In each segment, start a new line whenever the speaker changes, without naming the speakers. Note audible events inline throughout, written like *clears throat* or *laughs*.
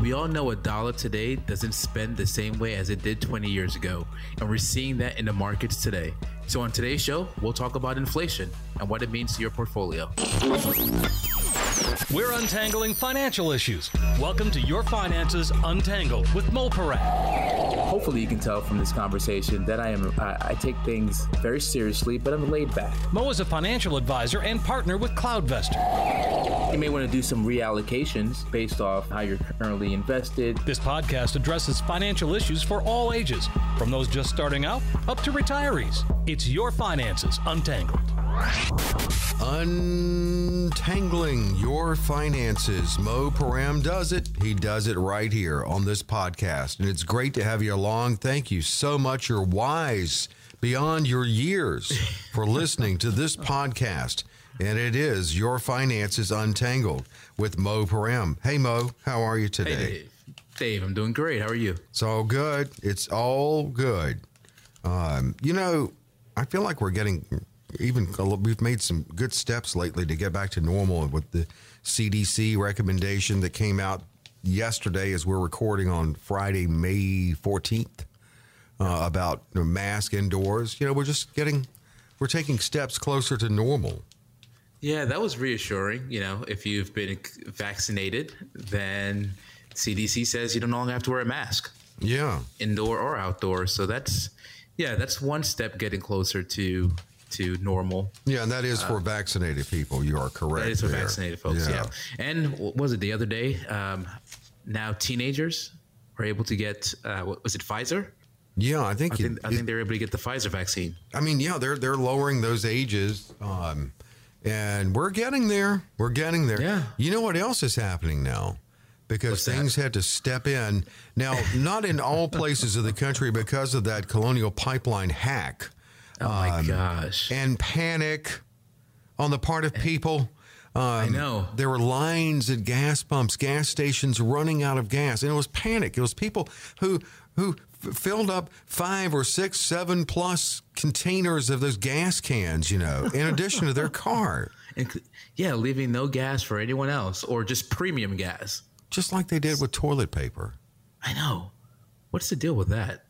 We all know a dollar today doesn't spend the same way as it did 20 years ago, and we're seeing that in the markets today. So, on today's show, we'll talk about inflation and what it means to your portfolio.
We're untangling financial issues. Welcome to Your Finances Untangled with Mo Param.
Hopefully, you can tell from this conversation that I am I, I take things very seriously, but I'm laid back.
Mo is a financial advisor and partner with CloudVestor.
You may want to do some reallocations based off how you're currently invested.
This podcast addresses financial issues for all ages, from those just starting out up to retirees. It's Your Finances Untangled.
Untangling your finances. Mo Param does it. He does it right here on this podcast. And it's great to have you along. Thank you so much. You're wise beyond your years for listening to this podcast. And it is Your Finances Untangled with Mo Param. Hey, Mo, how are you today?
Hey, Dave. Dave, I'm doing great. How are you?
It's all good. It's all good. Um, you know, I feel like we're getting even we've made some good steps lately to get back to normal with the CDC recommendation that came out yesterday as we're recording on Friday, May 14th, uh, about you know, mask indoors. You know, we're just getting, we're taking steps closer to normal.
Yeah, that was reassuring. You know, if you've been vaccinated, then CDC says you don't longer have to wear a mask.
Yeah.
Indoor or outdoor. So that's, yeah, that's one step getting closer to to normal.
Yeah, and that is for uh, vaccinated people. You are correct.
That is for there. vaccinated folks. Yeah. yeah. And was it the other day? Um, now teenagers are able to get. Uh, was it Pfizer?
Yeah, I think.
I think, it, I think they're able to get the Pfizer vaccine.
I mean, yeah, they're they're lowering those ages, um, and we're getting there. We're getting there.
Yeah.
You know what else is happening now? because What's things that? had to step in. Now, *laughs* not in all places of the country because of that colonial pipeline hack.
Oh my um, gosh.
And panic on the part of people.
Um, I know.
There were lines at gas pumps, gas stations running out of gas. And it was panic. It was people who who filled up five or six, seven plus containers of those gas cans, you know, in addition to their car. *laughs*
And, yeah, leaving no gas for anyone else or just premium gas.
Just like they did with toilet paper.
I know. What's the deal with that?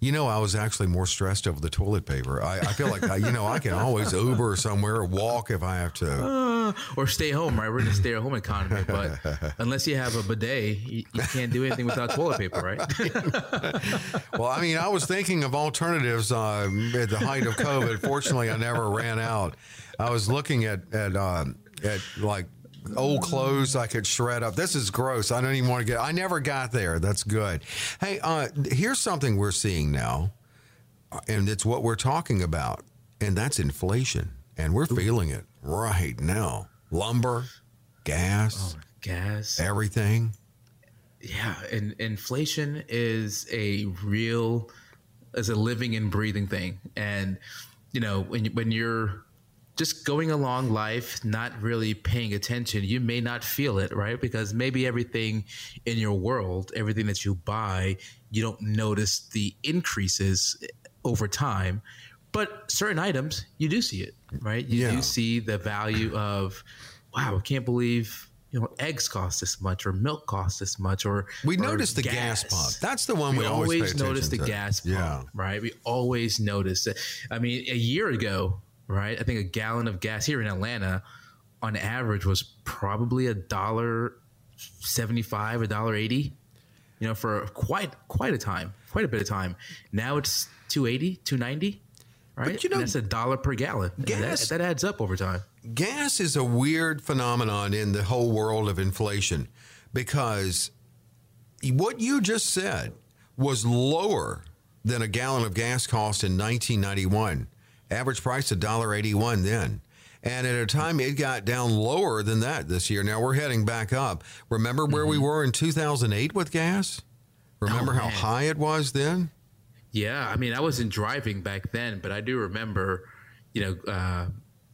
You know, I was actually more stressed over the toilet paper. I, I feel like, I, you know, I can always Uber somewhere or walk if I have to. *laughs*
Oh, *laughs* Or stay home, right? We're in a stay at home economy. But *laughs* unless you have a bidet, you, you can't do anything without toilet paper, right? *laughs*
well, I mean, I was thinking of alternatives uh, at the height of COVID. Fortunately, I never ran out. I was looking at, at, uh, at like old clothes I could shred up. This is gross. I don't even want to get. I never got there. That's good. Hey, uh, here's something we're seeing now, and it's what we're talking about, and that's inflation, and we're feeling it right now. Lumber, gas,
oh, gas,
everything.
Yeah, and inflation is a real, is a living and breathing thing, and you know when when you're just going along life, not really paying attention, you may not feel it, right? Because maybe everything in your world, everything that you buy, you don't notice the increases over time. But certain items, you do see it, right? You yeah. do see the value of, wow, I can't believe you know eggs cost this much or milk costs this much or
we notice the gas. gas. pump that's the one we, we always, always
notice the
to.
gas pump yeah. right we always notice it i mean a year ago right? I think a gallon of gas here in Atlanta on average was probably a dollar 75, a dollar 80, you know, for quite quite a time, quite a bit of time. Now it's 280, 290, right? But you know, and that's a dollar per gallon. Gas, that, that adds up over time.
Gas is a weird phenomenon in the whole world of inflation because what you just said was lower than a gallon of gas cost in 1991. Average price $1.81 then. And at a time it got down lower than that this year. Now we're heading back up. Remember where mm-hmm. we were in 2008 with gas? Remember oh, how high it was then?
Yeah, I mean, I wasn't driving back then, but I do remember, you know, uh,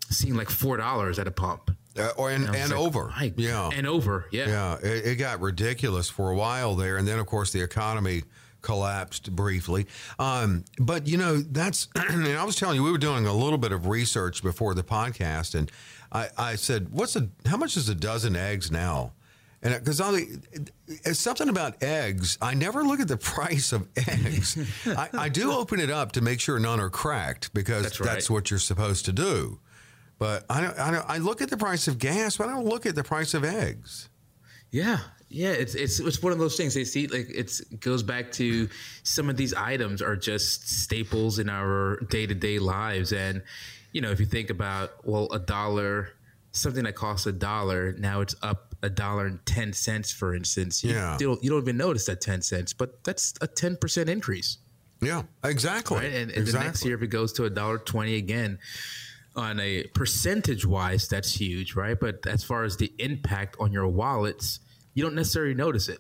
seeing like four dollars at a pump.
Uh, or and, and, and like, over,
yeah, and over, yeah,
yeah. It, it, got ridiculous for a while there, and then of course the economy collapsed briefly. Um, but you know, that's, *clears throat* and I was telling you, we were doing a little bit of research before the podcast, and I, I said, "What's a how much is a dozen eggs now?" And uh, because uh, it's something about eggs, I never look at the *laughs* price of eggs. I, I, do *laughs* open it up to make sure none are cracked because that's, right. that's what you're supposed to do. But I, don't, I, don't, I look at the price of gas, but I don't look at the price of eggs.
Yeah, yeah, it's it's it's one of those things. They see like it's it goes back to some of these items are just staples in our day to day lives, and you know if you think about well a dollar, something that costs a dollar now it's up a dollar and ten cents, for instance. You
yeah,
don't, you don't even notice that ten cents, but that's a ten percent increase.
Yeah, exactly.
Right? And, and
exactly.
the next year, if it goes to a dollar twenty again, on a percentage wise, that's huge, right? But as far as the impact on your wallets, you don't necessarily notice it.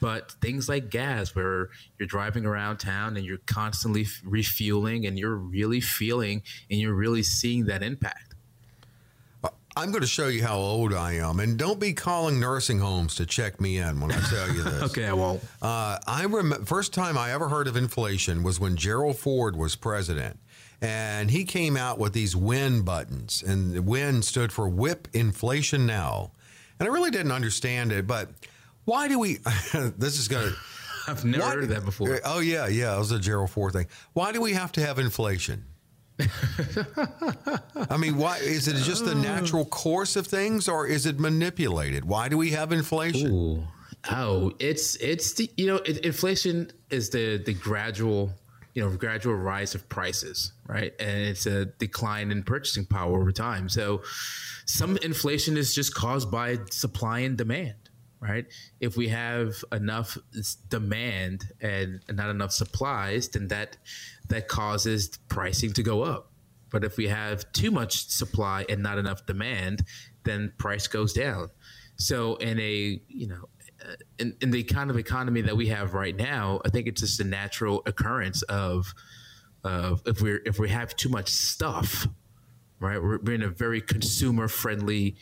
But things like gas, where you're driving around town and you're constantly refueling and you're really feeling and you're really seeing that impact.
I'm going to show you how old I am, and don't be calling nursing homes to check me in when I tell you this. *laughs*
okay, I won't.
Uh, I remember first time I ever heard of inflation was when Gerald Ford was president, and he came out with these WIN buttons, and WIN stood for Whip Inflation Now, and I really didn't understand it, but why do we? *laughs* this is going *laughs* to.
I've never why, heard of that before.
Oh yeah, yeah, it was a Gerald Ford thing. Why do we have to have inflation? I mean, why is it just the natural course of things, or is it manipulated? Why do we have inflation?
Ooh. Oh, it's it's the you know it, inflation is the the gradual you know gradual rise of prices, right? And it's a decline in purchasing power over time. So some inflation is just caused by supply and demand right? If we have enough demand and not enough supplies, then that that causes pricing to go up. But if we have too much supply and not enough demand, then price goes down. So in a you know uh, in, in the kind of economy that we have right now, I think it's just a natural occurrence of of if we're if we have too much stuff, right? We're, we're in a very consumer friendly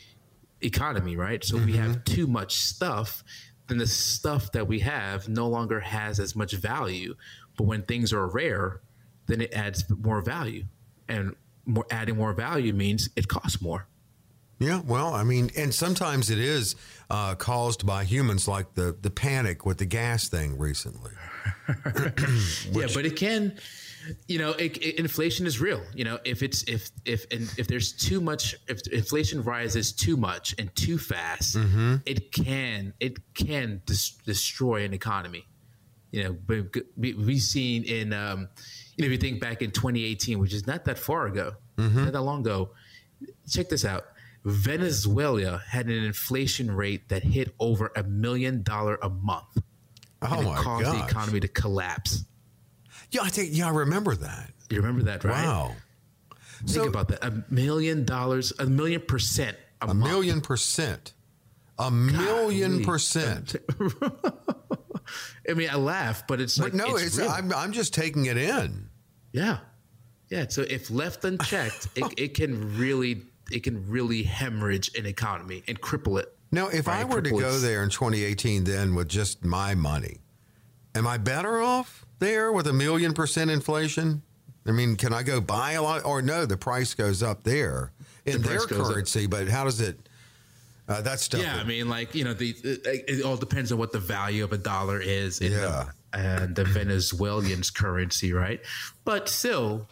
economy, right? So mm-hmm. we have too much stuff, then the stuff that we have no longer has as much value. But when things are rare, then it adds more value. And more adding more value means it costs more.
Yeah, well, I mean, and sometimes it is uh, caused by humans, like the the panic with the gas thing recently.
Which, *laughs* yeah, but it can you know, it, it, inflation is real. You know, if it's if if and if there's too much, if inflation rises too much and too fast, mm-hmm. it can it can dis- destroy an economy. You know, we, we've seen in um, you know if you think back in 2018, which is not that far ago, mm-hmm. not that long ago. Check this out. Venezuela had an inflation rate that hit over a million dollar a month.
Oh and it
caused
gosh.
the economy to collapse.
Yeah, I think yeah, I remember that.
You remember that, right?
Wow.
Think so, about that. A million dollars, a million percent a,
a million percent. A million *laughs* percent.
I mean, I laugh, but it's like
but no,
it's,
it's I'm, I'm just taking it in.
Yeah, yeah. So if left unchecked, it, *laughs* it can really it can really hemorrhage an economy and cripple it.
Now, if right? I were to go there in 2018, then with just my money, am I better off? There with a million percent inflation? I mean, can I go buy a lot? Or no, the price goes up there in the their currency, up. but how does it? Uh, that's stuff.
Yeah, I mean, like you know, the it, it, all depends on what the value of a dollar is in yeah. the, and the Venezuelan's currency, right? But still,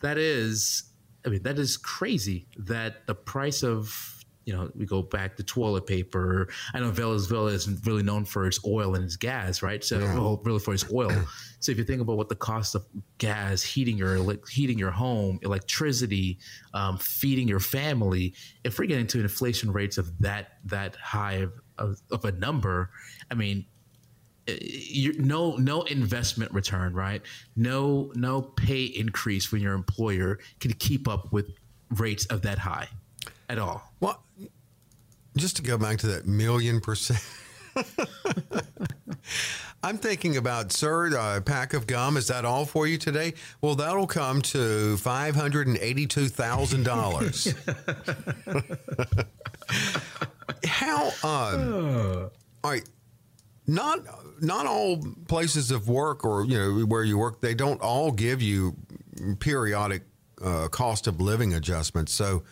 that is, I mean, that is crazy that the price of you know, we go back to toilet paper. I know Venezuela isn't really known for its oil and its gas, right? So, yeah. well, really for its oil. so, if you think about what the cost of gas, heating your heating your home, electricity, um, feeding your family, if we're getting to inflation rates of that that high of, of, of a number, I mean, eh, no no investment return, right? No no pay increase from your employer can keep up with rates of that high at all.
Well, just to go back to that million percent. *laughs* I'm thinking about, sir, a pack of gum. Is that all for you today? Well, that'll come to five hundred and eighty-two thousand dollars. *laughs* How? Um, *sighs* all right. Not not all places of work or you know where you work. They don't all give you periodic uh, cost of living adjustments. So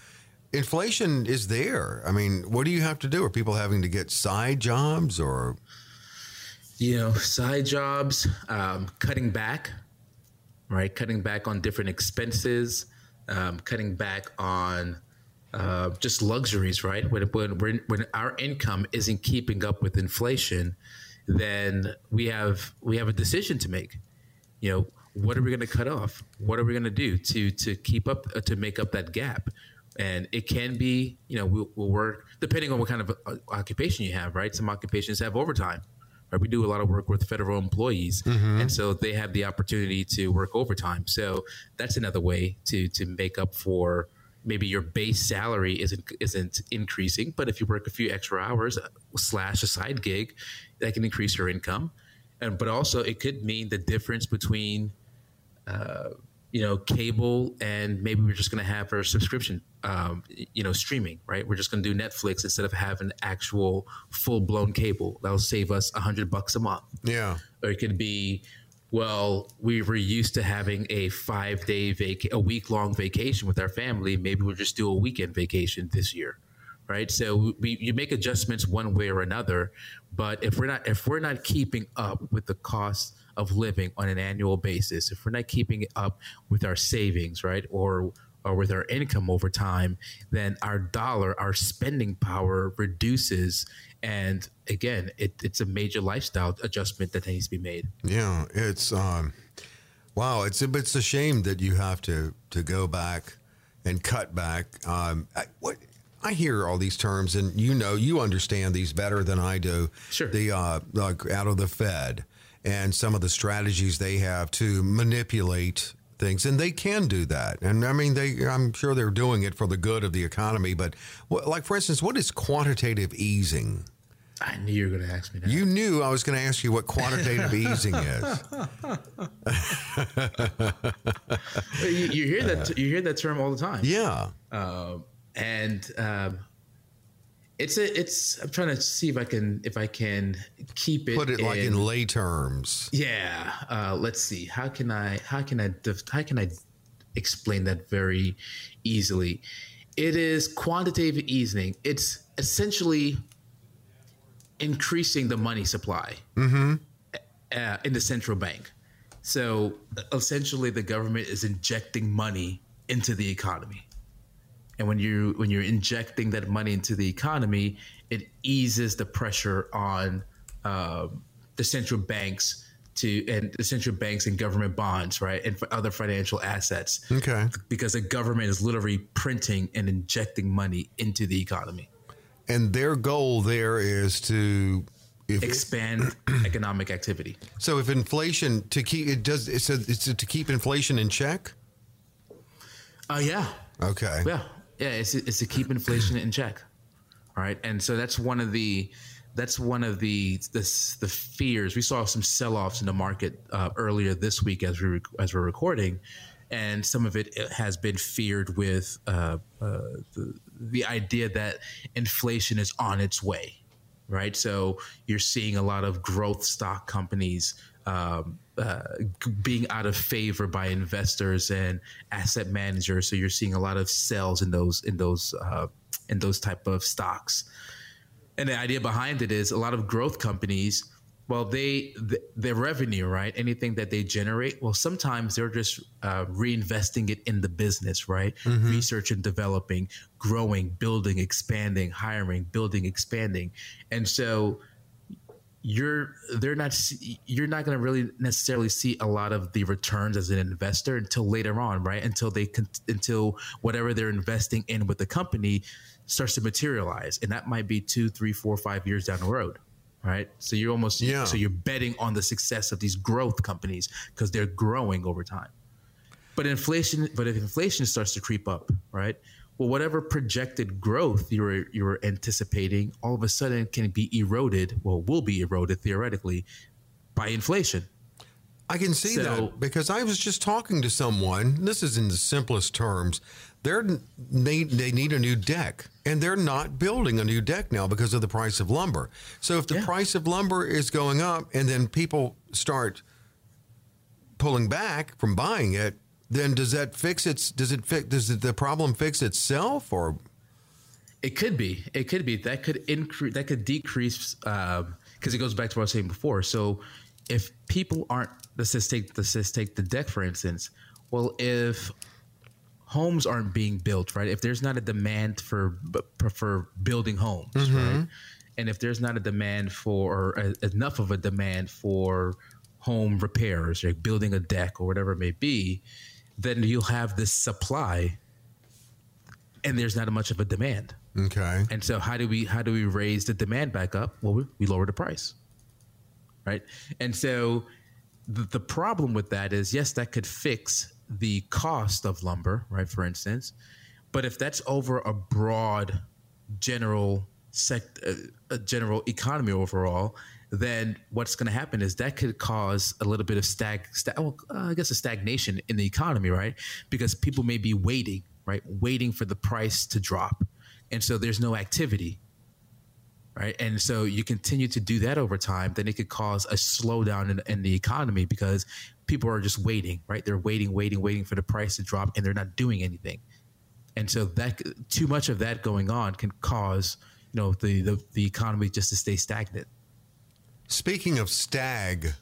inflation is there. I mean, what do you have to do? Are people having to get side jobs or?
You know, side jobs, um, cutting back, right? Cutting back on different expenses, um, cutting back on uh, just luxuries, right? When, when, when our income isn't keeping up with inflation, then we have we have a decision to make. You know, what are we going to cut off? What are we going to do to to keep up uh, to make up that gap? And it can be, you know, we'll, we'll work depending on what kind of uh, occupation you have, right? Some occupations have overtime. Right? We do a lot of work with federal employees, mm-hmm. and so they have the opportunity to work overtime. So that's another way to to make up for maybe your base salary isn't isn't increasing, but if you work a few extra hours uh, slash a side gig, that can increase your income. And but also it could mean the difference between uh, you know, cable, and maybe we're just going to have our subscription, um, you know, streaming, right? We're just going to do Netflix instead of having actual full blown cable. That'll save us a hundred bucks a month.
Yeah.
Or it could be, well, we were used to having a five day vac, a week long vacation with our family. Maybe we'll just do a weekend vacation this year, right? So we, you make adjustments one way or another, but if we're not if we're not keeping up with the cost of living on an annual basis, if we're not keeping it up with our savings, right, or or with our income over time, then our dollar, our spending power reduces. And again, it, it's a major lifestyle adjustment that needs to be made.
Yeah, it's um, wow. It's a, it's a shame that you have to to go back and cut back. Um, I, what I hear all these terms, and you know, you understand these better than I do.
Sure.
The uh, like out of the Fed and some of the strategies they have to manipulate things and they can do that and i mean they i'm sure they're doing it for the good of the economy but like for instance what is quantitative easing
I knew you were going to ask me that.
You knew I was going to ask you what quantitative *laughs* easing is. *laughs* *laughs*
you, you, hear that you hear that term all the time.
Yeah.
Uh, and um, it's a, it's. I'm trying to see if I can if I can keep it.
Put it in, like in lay terms.
Yeah. Uh, let's see. How can I? How can I? How can I explain that very easily? It is quantitative easing. It's essentially increasing the money supply
mm-hmm.
uh, in the central bank. So essentially, the government is injecting money into the economy and when you when you're injecting that money into the economy, it eases the pressure on uh, the central banks to and the central banks and government bonds, right, and for other financial assets.
Okay.
Because the government is literally printing and injecting money into the economy.
And their goal there is to
if, expand *clears throat* economic activity.
So if inflation to keep it does it's, a, it's a, to keep inflation in check.
Oh uh, yeah.
Okay.
Yeah. Yeah, it's it's to keep inflation in check. All right, and so that's one of the that's one of the the, the fears. We saw some sell-offs in the market uh, earlier this week as we as we're recording, and some of it has been feared with uh, uh, the the idea that inflation is on its way. Right, so you're seeing a lot of growth stock companies um, uh, being out of favor by investors and asset managers. So you're seeing a lot of sales in those in those uh, in those type of stocks. And the idea behind it is a lot of growth companies. Well, they th- their revenue, right? Anything that they generate, well, sometimes they're just uh, reinvesting it in the business, right? Mm-hmm. Research and developing, growing, building, expanding, hiring, building, expanding, and so you're they're not you're not going to really necessarily see a lot of the returns as an investor until later on right? Until they until whatever they're investing in with the company starts to materialize. And that might be two three four five years down the road right? So you're almost yeah. so you're betting on the success of these growth companies because they're growing over time. But inflation but if inflation starts to creep up right well, whatever projected growth you were you were anticipating, all of a sudden can be eroded. Well, will be eroded theoretically by inflation.
I can see so, that because I was just talking to someone. This is in the simplest terms. They're they they need a new deck, and they're not building a new deck now because of the price of lumber. So if the yeah. price of lumber is going up, and then people start pulling back from buying it, then does that fix its? Does it fix? Does it, the problem fix itself, or
It could be. It could be. That could increase. That could decrease because um, it goes back to what I was saying before. So if people aren't let's just take let's just take the deck for instance. Well, if homes aren't being built, right? If there's not a demand for for building homes, mm-hmm. right? And if there's not a demand for a, enough of a demand for home repairs, like building a deck or whatever it may be, then you'll have this supply, and there's not much of a demand.
Okay.
And so how do we how do we raise the demand back up? Well, we, we lower the price, right? And so the, the problem with that is yes, that could fix the cost of lumber, right? For instance, but if that's over a broad general sect, uh, a general economy overall, then what's going to happen is that could cause a little bit of stag, stag well, uh, I guess a stagnation in the economy, right? Because people may be waiting, right, waiting for the price to drop, and so there's no activity, right? And so you continue to do that over time, then it could cause a slowdown in, in the economy because people are just waiting, right? They're waiting, waiting, waiting for the price to drop, and they're not doing anything. And so that too much of that going on can cause you know the, the, the economy just to stay stagnant.
Speaking of stag,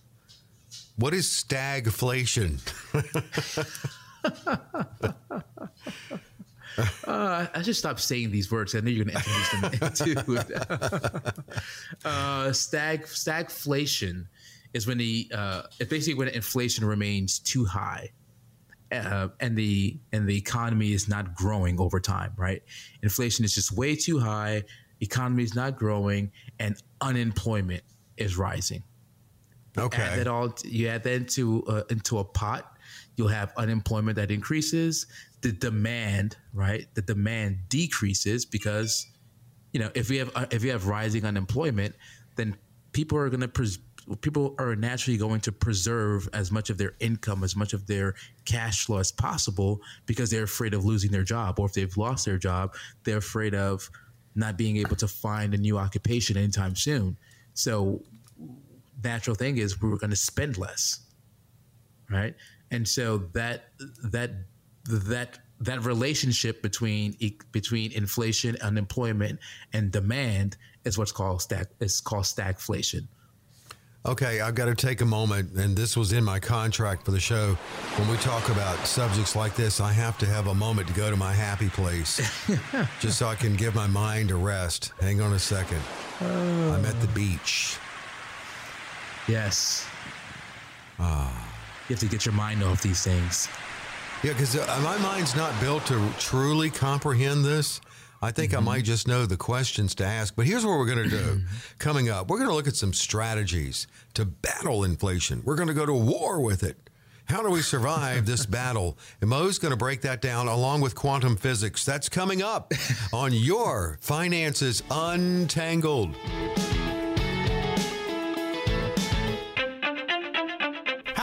what is stagflation? *laughs*
uh, I just stop saying these words. I know you're going to introduce them *laughs* into *laughs* uh, stag stagflation is when the uh, it's basically when inflation remains too high. Uh, and the and the economy is not growing over time, right? Inflation is just way too high economy is not growing, and unemployment is rising.
Okay.
Add that all you add that into uh, into a pot, you'll have unemployment that increases. The demand, right? The demand decreases because, you know, if we have uh, if you have rising unemployment, then people are going to pres- people are naturally going to preserve as much of their income, as much of their cash flow as possible because they're afraid of losing their job, or if they've lost their job, they're afraid of not being able to find a new occupation anytime soon. So, natural thing is we are going to spend less, right? And so that that that that relationship between between inflation, unemployment, and demand is what's called stag. is called stagflation.
Okay, I've got to take a moment, and this was in my contract for the show. When we talk about subjects like this, I have to have a moment to go to my happy place *laughs* just so I can give my mind a rest. Hang on a second. Oh. I'm at the beach.
Yes. Ah. You have to get your mind off these things.
Yeah, because uh, my mind's not built to truly comprehend this. I think mm-hmm. I might just know the questions to ask. But here's what we're going to do *clears throat* coming up. We're going to look at some strategies to battle inflation. We're going to go to war with it. How do we survive this battle? And Mo's going to break that down along with quantum physics. That's coming up on your Finances Untangled.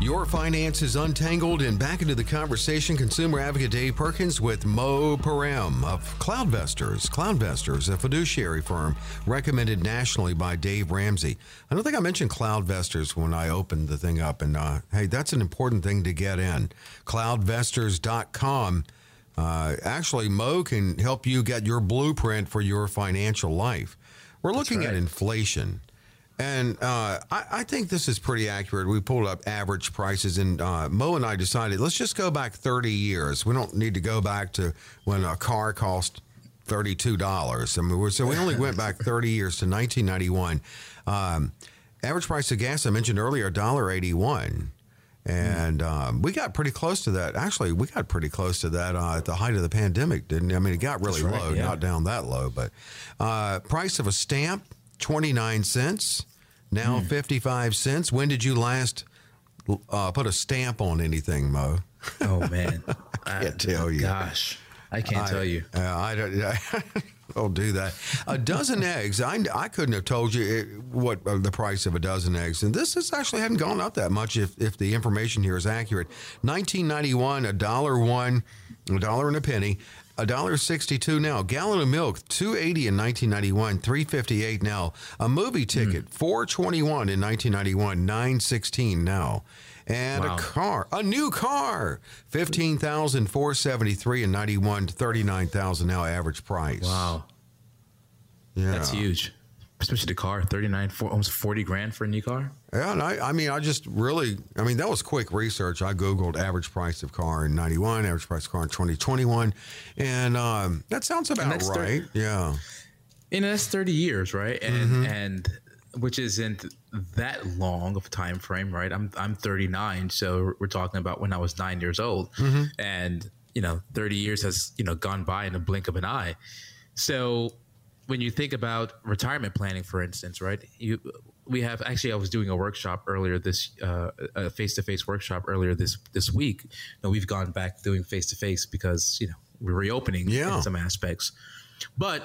Your finances untangled and back into the conversation. Consumer advocate Dave Perkins with Mo Param of CloudVestors. CloudVestors, a fiduciary firm recommended nationally by Dave Ramsey. I don't think I mentioned CloudVestors when I opened the thing up, and uh, hey, that's an important thing to get in. CloudVestors.com. Uh, actually, Mo can help you get your blueprint for your financial life. We're looking right. at inflation. And uh, I, I, think this is pretty accurate. We pulled up average prices, and uh, Mo and I decided let's just go back 30 years. We don't need to go back to when a car cost $32. I mean, so we only went back *laughs* 30 years to 1991. Um, average price of gas, I mentioned earlier, $1.81. And um, we got pretty close to that. Actually, we got pretty close to that uh, at the height of the pandemic, didn't? I mean, it got really
right,
low,
yeah.
not down that low. But uh, price of a stamp, twenty nine cents. Now fifty five cents. When did you last uh, put a stamp on anything, Mo?
Oh man, *laughs* I
can't tell you.
Gosh, I can't tell you. *laughs*
Uh, I don't. I'll *laughs* do that. A dozen eggs. I, I couldn't have told you it, what uh, the price of a dozen eggs, and this is actually hadn't gone up that much if, if the information here is accurate. 1991, a dollar one, a dollar and a penny, a dollar sixty-two now. Gallon of milk, two eighty in 1991, three fifty-eight now. A movie hmm. ticket, four twenty-one in 1991, nine sixteen now. And
Wow.
a car, a new car, fifteen thousand four seventy three and ninety one, thirty nine thousand now average price.
Wow,
yeah,
that's huge. Especially the car, 39, four, almost 40 grand for a new car.
Yeah, and I, I mean, I just really, I mean, that was quick research. I googled average price of car in ninety one, average price of car in twenty twenty one, and um, that sounds about right. yeah,
And that's 30 years, right? And and which isn't that long of a time frame, right? I'm I'm 39, so we're talking about when I was 9 years old. And you know, 30 years has, you know, gone by in a blink of an eye. So when you think about retirement planning, for instance, right? You we have actually I was doing a workshop earlier this uh, a face to face workshop earlier this this week. And we've gone back doing face to face because you know we're reopening
Yeah.
in some aspects, but.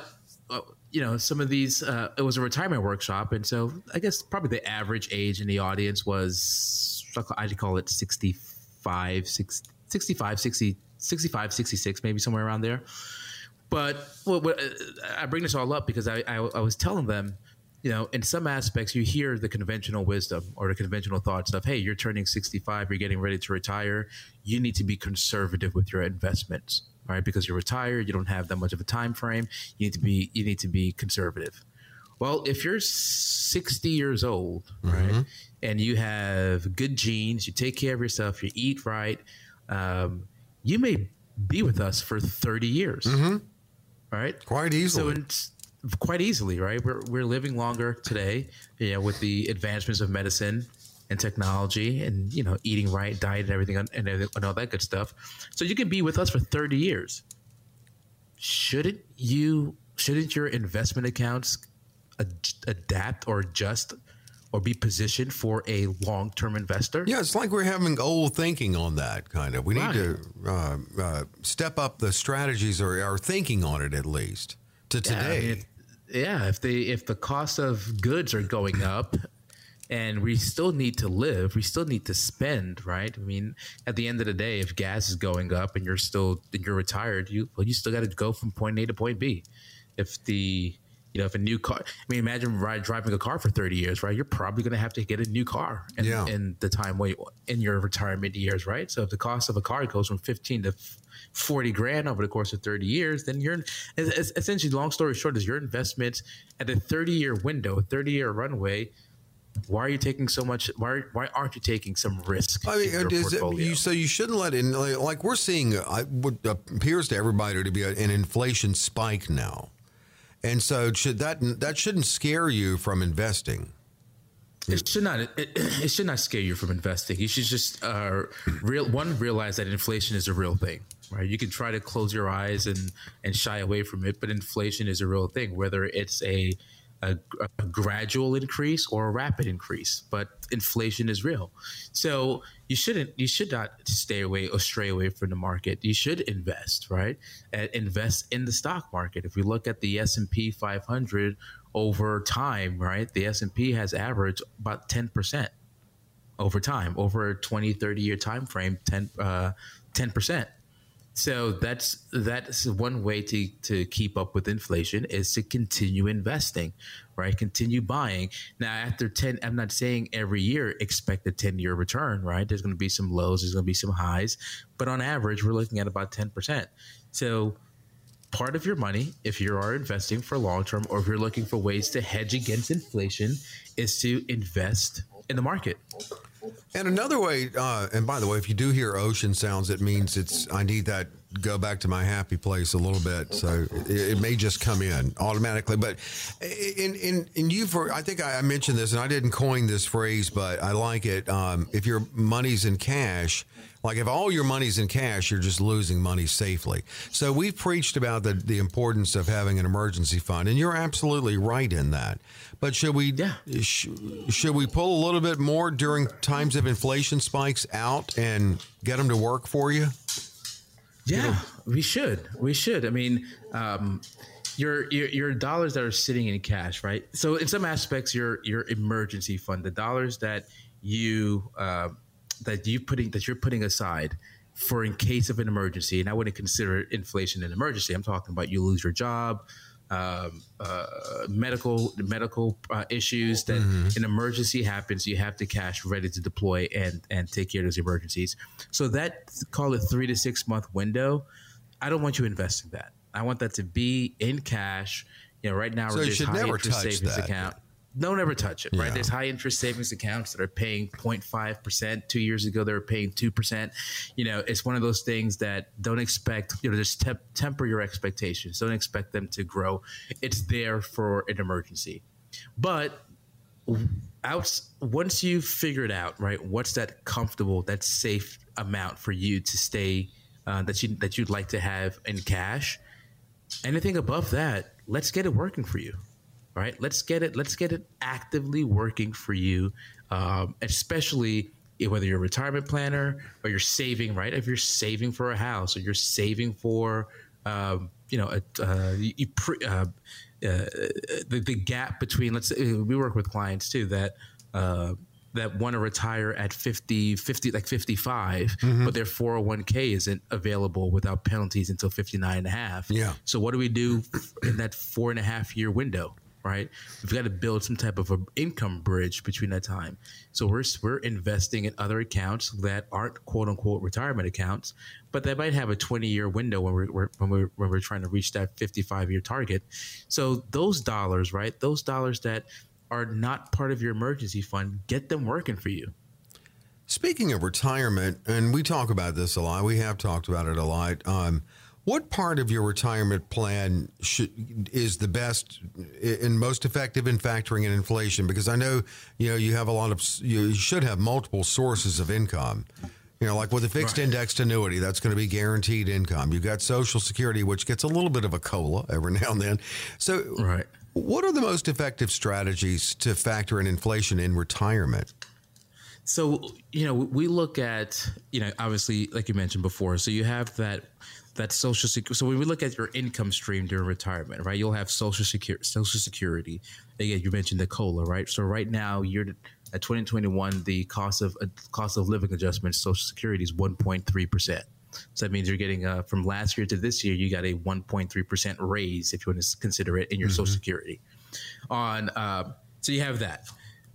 Uh, you know, some of these, uh, it was a retirement workshop. And so I guess probably the average age in the audience was, I'd call it 65, 60, 65, 60, 65, 66, maybe somewhere around there. But well, uh, I bring this all up because I, I, I was telling them, you know, in some aspects, you hear the conventional wisdom or the conventional thoughts of, hey, you're turning 65, you're getting ready to retire. You need to be conservative with your investments, right? Because you're retired, you don't have that much of a time frame. You need to be you need to be conservative. Well, if you're 60 years old, right, and you have good genes, you take care of yourself, you eat right, um, you may be with us for 30 years, right?
quite
So
easily.
it's quite easily, right? We're, we're living longer today, you know, with the advancements of medicine and technology and, you know, eating right, diet and everything and, and, and all that good stuff. So you can be with us for 30 years. Shouldn't you, shouldn't your investment accounts ad- adapt or adjust or be positioned for a long-term investor?
yeah, it's like we're having old thinking on that kind of. We need
Right.
to uh, uh, step up the strategies or our thinking on it at least to
Yeah, I
today.
mean, if- yeah, if they if the cost of goods are going up and we still need to live, we still need to spend, right? I mean, at the end of the day, if gas is going up and you're still and you're retired, you well, you still got to go from point A to point B. If the you know, if a new car, I mean, imagine ride, driving a car for 30 years, right? You're probably going to have to get a new car in,
Yeah.
in the time way in your retirement years, right? So if the cost of a car goes from 15 to 40 grand over the course of 30 years, then you're es- es- essentially, long story short, is your investment at a 30 year window, a 30 year runway. Why are you taking so much? Why, why aren't you taking some risk?
I mean,
in your
is it, you, so you shouldn't let in Like, like we're seeing, uh, what appears to everybody to be a, an inflation spike now, and so should that that shouldn't scare you from investing.
It should not. It, it should not scare you from investing. You should just uh, real one realize that inflation is a real thing, right? You can try to close your eyes and and shy away from it, but inflation is a real thing. Whether it's a a, a gradual increase or a rapid increase, but inflation is real. So you shouldn't. You should not stay away or stray away from the market. You should invest, right? And invest in the stock market. If we look at the S and P 500 over time, right? The S&P has averaged about 10% over time, over a 20, 30 year time frame, 10 uh, 10%. So that's that's one way to to keep up with inflation is to continue investing, right? Continue buying. Now after 10 I'm not saying every year expect a 10 year return, right? There's going to be some lows, there's going to be some highs, but on average we're looking at about 10%. So part of your money, if you are investing for long term or if you're looking for ways to hedge against inflation, is to invest in the market.
And another way, uh, and by the way, if you do hear ocean sounds, it means it's I need that go back to my happy place a little bit. So it, it may just come in automatically. But in in in you for I think I mentioned this, and I didn't coin this phrase, but I like it. Um, if your money's in cash. Like if all your money's in cash, you're just losing money safely. So we've preached about the, the importance of having an emergency fund, and you're absolutely right in that. But should we
Yeah.
sh- should we pull a little bit more during times of inflation spikes out and get them to work for you?
Yeah, we should. We should. I mean, um, your, your your dollars that are sitting in cash, right? So in some aspects, your your emergency fund, the dollars that you uh, that you putting that you're putting aside for in case of an emergency, and I wouldn't consider inflation an emergency. I'm talking about you lose your job, um, uh, medical medical uh, issues that an emergency happens, you have the cash ready to deploy and and take care of those emergencies. So that call it three to six month window. I don't want you investing that. I want that to be in cash. You know, right now
So
there's
should
high
never
interest savings
that.
account. Don't ever touch it, right?
Yeah.
There's high interest savings accounts that are paying 0.5%. Two years ago, they were paying 2%. You know, it's one of those things that don't expect, you know, just temp- temper your expectations. Don't expect them to grow. It's there for an emergency. But out, once you've figured out, right, what's that comfortable, that safe amount for you to stay, uh, that, you, that you'd like to have in cash, anything above that, let's get it working for you right let's get it let's get it actively working for you um, especially whether you're a retirement planner or you're saving right if you're saving for a house or you're saving for um, you know a, uh, you, pre, uh, uh, the, the gap between let's say we work with clients too that uh, that want to retire at 50, 50 like 55, but their 401k isn't available without penalties until 59 and a half.
Yeah.
So what do we do in that four and a half year window? Right, we've got to build some type of an income bridge between that time. So we're we're investing in other accounts that aren't quote unquote retirement accounts, but they might have a twenty year window when we're, when we're when we're trying to reach that fifty five year target. So those dollars, right, those dollars that are not part of your emergency fund, get them working for you.
Speaking of retirement, and we talk about this a lot, we have talked about it a lot. Um, what part of your retirement plan should, is the best and most effective in factoring in inflation? Because I know you know you have a lot of you should have multiple sources of income. You know, like with a fixed indexed annuity, that's going to be guaranteed income. You've got Social Security, which gets a little bit of a cola every now and then. So,
Right.
what are the most effective strategies to factor in inflation in retirement?
So you know, we look at you know, obviously, like you mentioned before. So you have that that social security. So when we look at your income stream during retirement, right? You'll have social security. Social security. Again, you mentioned the cola, right? So right now, you're at 2021, the cost of uh, cost of living adjustment, Social Security is 1.3 percent. So that means you're getting uh, from last year to this year, you got a 1.3 percent raise if you want to consider it in your Social Security. On uh, so you have that.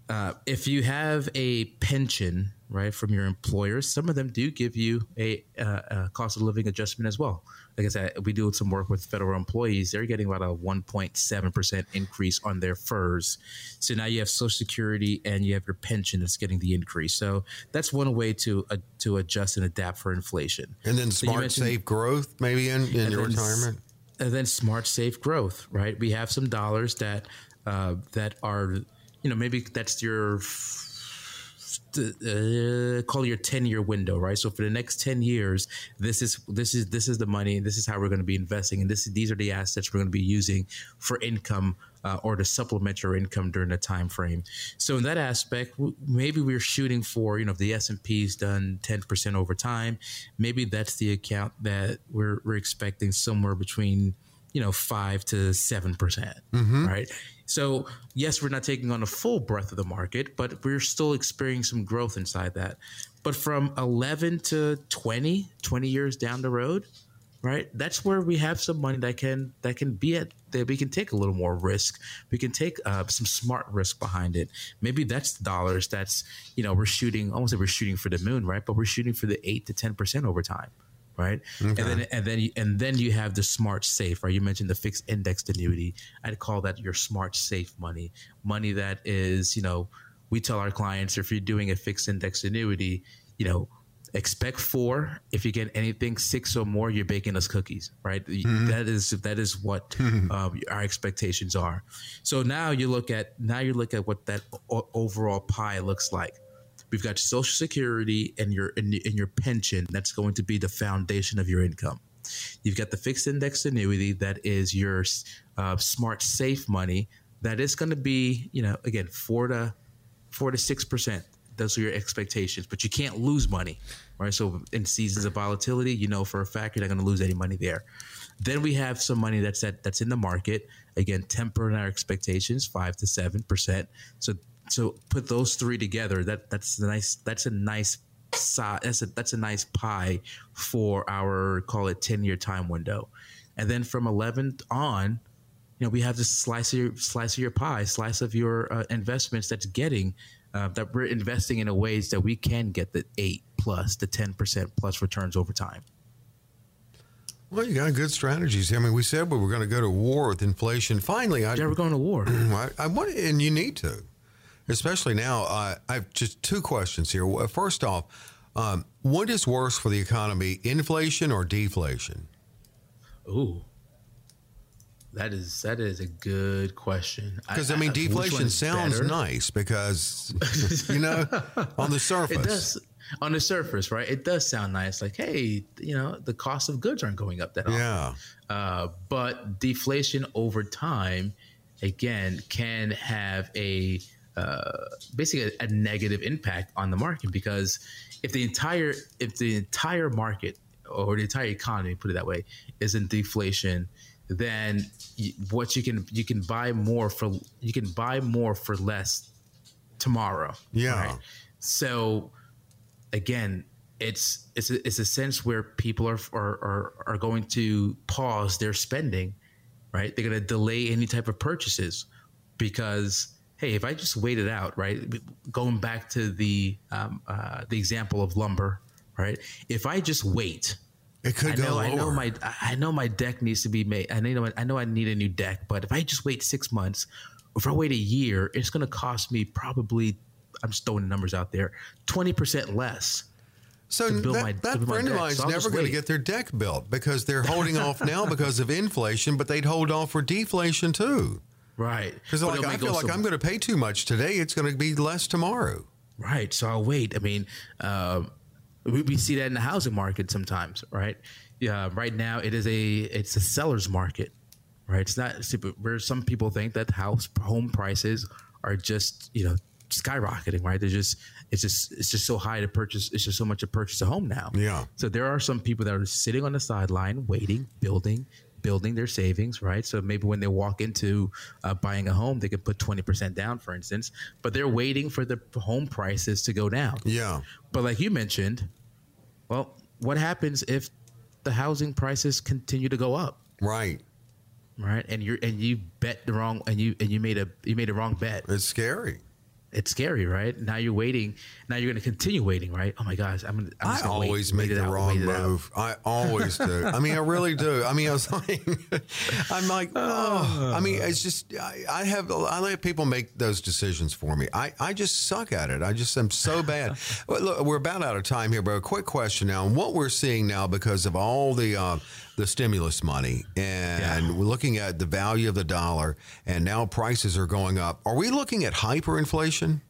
Uh, if you have a pension, right, from your employer, some of them do give you a, uh, a cost of living adjustment as well. Like I said, we do some work with federal employees. They're getting about a 1.7% increase on their FERS. So now you have Social Security and you have your pension that's getting the increase. So that's one way to uh, to adjust and adapt for inflation.
And then
So
smart, safe growth, maybe in, in your
then s-
retirement.
and then smart safe growth right we have some dollars that uh, that are you know maybe that's your uh, call your 10 year window right? So for the next 10 years this is this is this is the money this is how we're going to be investing and this these are the assets we're going to be using for income uh, or to supplement your income during the time frame. So in that aspect maybe we're shooting for you know if the s&p's done 10% over time maybe that's the account that we're, we're expecting somewhere between you know five to seven percent, right? So yes, we're not taking on a full breadth of the market, but we're still experiencing some growth inside that. But from 11 to 20, 20 years down the road, right? That's where we have some money that can that can be at that we can take a little more risk. We can take uh, some smart risk behind it. Maybe that's the dollars. That's you know we're shooting. Almost like we're shooting for the moon, right? But we're shooting for the eight to ten percent over time right? And then and then you, and then you have the smart safe, right? You mentioned the fixed indexed annuity. I'd call that your smart safe money, money that is you know we tell our clients if you're doing a fixed indexed annuity, you know, expect four. If you get anything six or more, you're baking us cookies, right? Mm-hmm. That is that is what um, our expectations are. So now you look at now you look at what that o- overall pie looks like. We've got Social Security and your and, and your pension. That's going to be the foundation of your income. You've got the fixed index annuity that is your uh, smart safe money. That is going to be, you know, again, four to four to six percent. Those are your expectations, but you can't lose money, right? So in seasons of volatility, you know for a fact you're not going to lose any money there. Then we have some money that's at, that's in the market. Again, tempering our expectations, five to seven percent. So so put those three together. That that's a nice. That's a nice. That's a that's a nice pie for our call it ten year time window, and then from eleven on, you know we have this slice of your slice of your pie, slice of your uh, investments that's getting uh, that we're investing in a ways that we can get the eight plus the ten percent plus returns over time.
Well, you got good strategies. I mean, we said we were going to go to war with inflation. Finally,
I, yeah, we're going to war. *clears throat*
I, I want, and you need to especially now. Uh, I have just two questions here. First off, um, what is worse for the economy, inflation or deflation?
Ooh, that is that is a good question.
Because I, I, mean, deflation sounds better? nice because *laughs* you know on the surface.
It does on the surface, right? It does sound nice. Like, hey, you know, the cost of goods aren't going up that often.
Yeah.
Uh, but deflation over time, again, can have a uh, basically a, a, negative impact on the market because if the entire if the entire market or the entire economy, put it that way, is in deflation, then what you can you can buy more for you can buy more for less tomorrow.
Yeah. Right?
So again, it's it's a, it's a sense where people are, are are are going to pause their spending, right? They're going to delay any type of purchases because hey, if I just wait it out, right? Going back to the um, uh, the example of lumber, right? If I just wait,
it could I go
know,
lower.
I know my I know my deck needs to be made. I know I know I need a new deck, but if I just wait six months, if I wait a year, it's going to cost me probably. I'm just throwing the numbers out there, twenty percent less.
So that, my, that friend of mine is so never going to get their deck built because they're holding off now because of inflation, but they'd hold off for deflation too.
Right.
Because like, I feel like I'm going to pay too much today. It's going to be less tomorrow.
Right. So I'll wait. I mean, uh, we, we, see that in the housing market sometimes, right? Yeah. Right now, it is a it's a seller's market, right? It's not where some people think that house home prices are just you know skyrocketing, right? They're just it's just it's just so high to purchase. It's just so much to purchase a home now.
Yeah.
So there are some people that are sitting on the sideline, waiting, building, building their savings, right? So maybe when they walk into uh, buying a home, they could put 20% down, for instance, but they're waiting for the home prices to go down.
Yeah.
But like you mentioned, well, what happens if the housing prices continue to go up?
Right.
Right. And you're, and you bet the wrong, and you, and you made a, you made a wrong bet.
It's scary
it's scary, right? Now you're waiting. Now you're going to continue waiting, right? Oh my gosh, I'm. Gonna, I'm
always wait, make the out, wrong move. I always do. I mean, I really do. I mean, I was like, *laughs* I'm like, *laughs* oh. I mean, it's just I, I, have I let people make those decisions for me. I I just suck at it. I just am so bad. *laughs* Look, we're about out of time here, but a quick question now. What we're seeing now because of all the. Uh, the stimulus money and yeah. we're looking at the value of the dollar and now prices are going up. Are we looking at hyperinflation?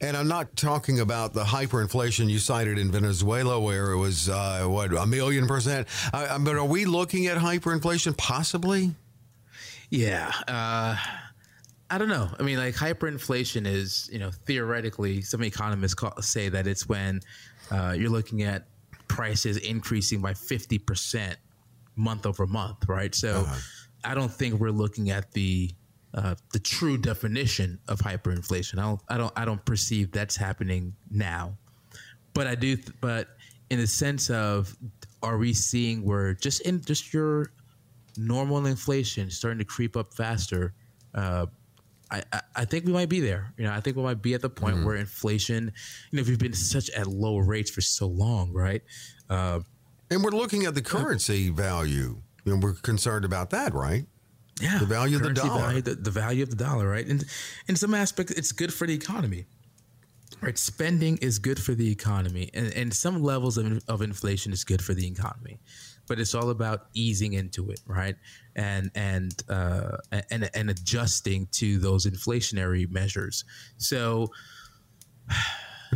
And I'm not talking about the hyperinflation you cited in Venezuela, where it was uh, what a million percent. Uh, but are we looking at hyperinflation possibly?
Yeah, uh, I don't know. I mean, like hyperinflation is, you know, theoretically, some economists call, say that it's when uh, you're looking at prices increasing by 50% month over month, right? So uh-huh. I don't think we're looking at the uh, the true definition of hyperinflation. I don't, I don't, I don't perceive that's happening now, but I do. Th- but in the sense of, are we seeing where just in just your normal inflation starting to creep up faster? Uh, I, I, think we might be there. You know, I think we might be at the point mm-hmm. where inflation, you know, we've been such at low rates for so long, right? Uh,
and we're looking at the currency value. and we're concerned about that, right?
Yeah,
the value of the dollar.
value, the, the value of the dollar, right? And in some aspects, it's good for the economy. Right, spending is good for the economy, and, and some levels of, of inflation is good for the economy, but it's all about easing into it, right? And and uh, and and adjusting to those inflationary measures. So,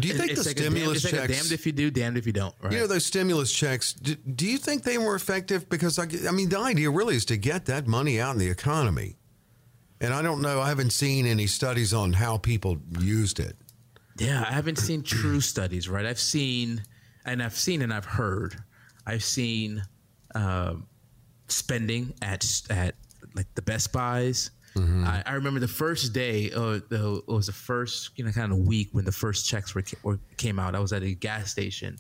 Do you *sighs* think
it's
the
like a damn-
stimulus
like a
checks?
damned if you do, damned if you don't, right?
You know those stimulus checks. Do, do you think they were effective? Because I, I mean, the idea really is to get that money out in the economy. And I don't know. I haven't seen any studies on how people used it.
Yeah, I haven't seen true studies, right? I've seen, and I've seen, and I've heard. I've seen um, spending at at like the Best Buys. I, I remember the first day. Uh, the, it was the first you know kind of week when the first checks were, were came out. I was at a gas station.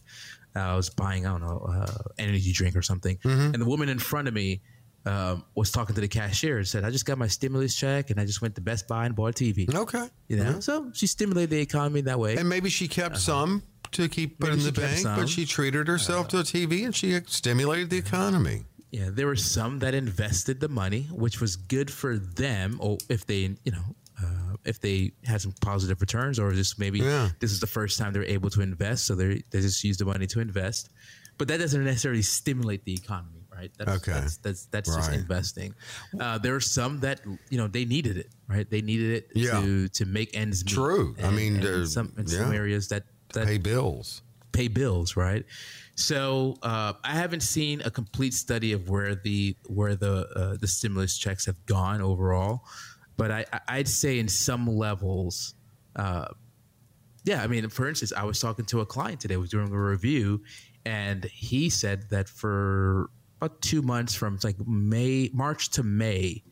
Uh, I was buying I don't know uh, energy drink or something, and the woman in front of me. Um, was talking to the cashier and said, "I just got my stimulus check and I just went to Best Buy and bought a TV."
Okay.
You know, so she stimulated the economy that way.
And maybe she kept some to keep put
Uh-huh.
In the bank,
some.
But she treated herself to a TV and she stimulated the economy.
Yeah, there were some that invested the money, which was good for them, or if they, you know, uh, if they had some positive returns, or just maybe
Yeah.
this is the first time they're able to invest, so they they just use the money to invest. But that doesn't necessarily stimulate the economy, right? That's,
Okay.
that's that's, that's just investing. Uh, there are some that you know they needed it, right? They needed it
Yeah.
to to make ends meet.
True. I mean,
and
uh,
in some in some areas that that
Pay bills.
pay bills, right? So uh, I haven't seen a complete study of where the where the uh, the stimulus checks have gone overall, but I, I- I'd say in some levels, uh, yeah. I mean, for instance, I was talking to a client today, was doing a review, and he said that for about two months, from like May March to May,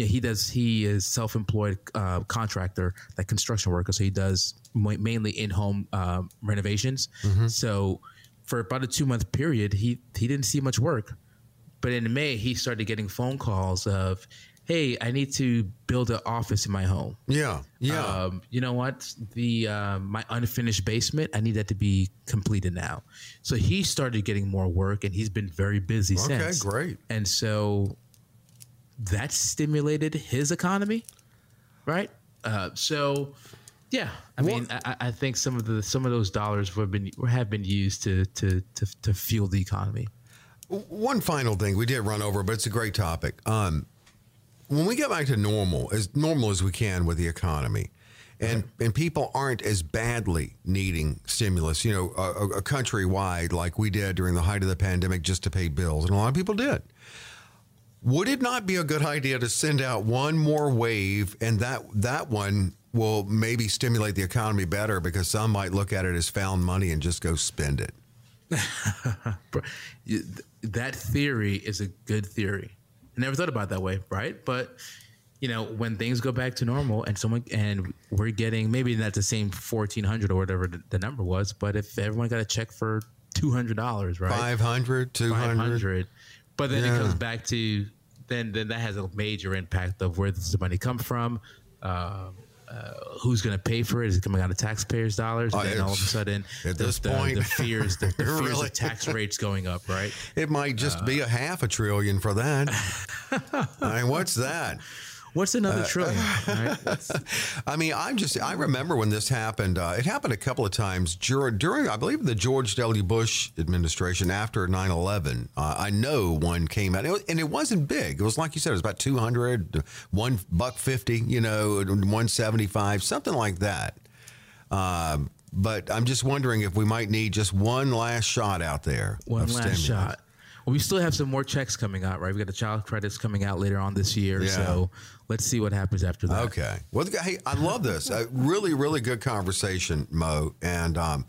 yeah, he does. He is self-employed uh, contractor, like construction worker. So he does mainly in-home um, renovations. So for about a two-month period, he he didn't see much work. But in May, he started getting phone calls of, "Hey, I need to build an office in my home.
Yeah. Yeah.
Um, you know what? The uh, my unfinished basement, I need that to be completed now." So he started getting more work, and he's been very busy
Okay,
since.
great.
And so that stimulated his economy, right? Uh, so, yeah, I mean, I, I think some of the some of those dollars have been have been used to to to, to fuel the economy.
One final thing we did run over, but it's a great topic. Um, when we get back to normal, as normal as we can with the economy, and and people aren't as badly needing stimulus, you know, a, a, a countrywide like we did during the height of the pandemic, just to pay bills, and a lot of people did. Would it not be a good idea to send out one more wave, and that that one will maybe stimulate the economy better because some might look at it as found money and just go spend it. *laughs*
Bro, you- th- That theory is a good theory. I never thought about it that way, right? But you know, when things go back to normal and someone and we're getting maybe not the same fourteen hundred or whatever the, the number was, but if everyone got a check for two hundred dollars, right?
500, 200.
500 but then
Yeah.
it comes back to then then that has a major impact of where does the money come from um, uh, who's going to pay for it is it coming out of taxpayers dollars and
Oh,
then all of a sudden
at
the,
this
the,
point-
the fears the, *laughs* the fears
Really?
of tax rates going up right
It might just be a half a trillion for that. *laughs* I mean, what's that?
What's another trillion *laughs* right?
I mean, I'm just, I remember when this happened. Uh, it happened a couple of times during, during, I believe, the George W. Bush administration after 9 11. Uh, I know one came out, and it wasn't big. It was like you said, it was about 200, one buck 50, you know, 175, something like that. Um, but I'm just wondering if we might need just one last shot out there.
one last
stimulus.
shot well, we still have some more checks coming out right we got the child credits coming out later on this year
Yeah.
so let's see what happens after that
Okay. Well, hey, I love this. A really, really good conversation, Mo, and um,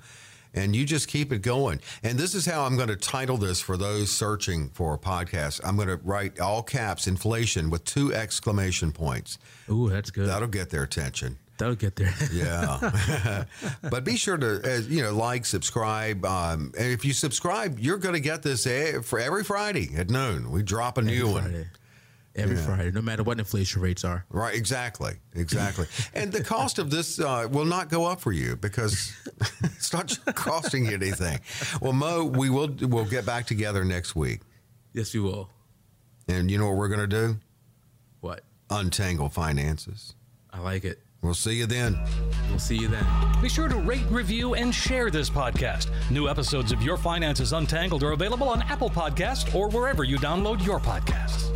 and you just keep it going. And this is how I'm going to title this for those searching for a podcast. I'm going to write all caps inflation with two exclamation points.
ooh that's good
That'll get their attention.
that'll get there *laughs*
Yeah. *laughs* but be sure to, uh, you know, like, subscribe. Um, and if you subscribe, you're going to get this for every Friday at noon. We drop a new one.
Friday. Every Friday, no matter what inflation rates are.
Right, exactly, exactly. and the cost of this uh, will not go up for you because *laughs* it's not costing you anything. Well, Mo, we will we'll get back together next week,
Yes, we will.
and you know what we're going to do?
What?
Untangle finances.
I like it.
We'll see you then.
We'll see you then.
Be sure to rate, review, and share this podcast. New episodes of Your Finances Untangled are available on Apple Podcasts or wherever you download your podcasts.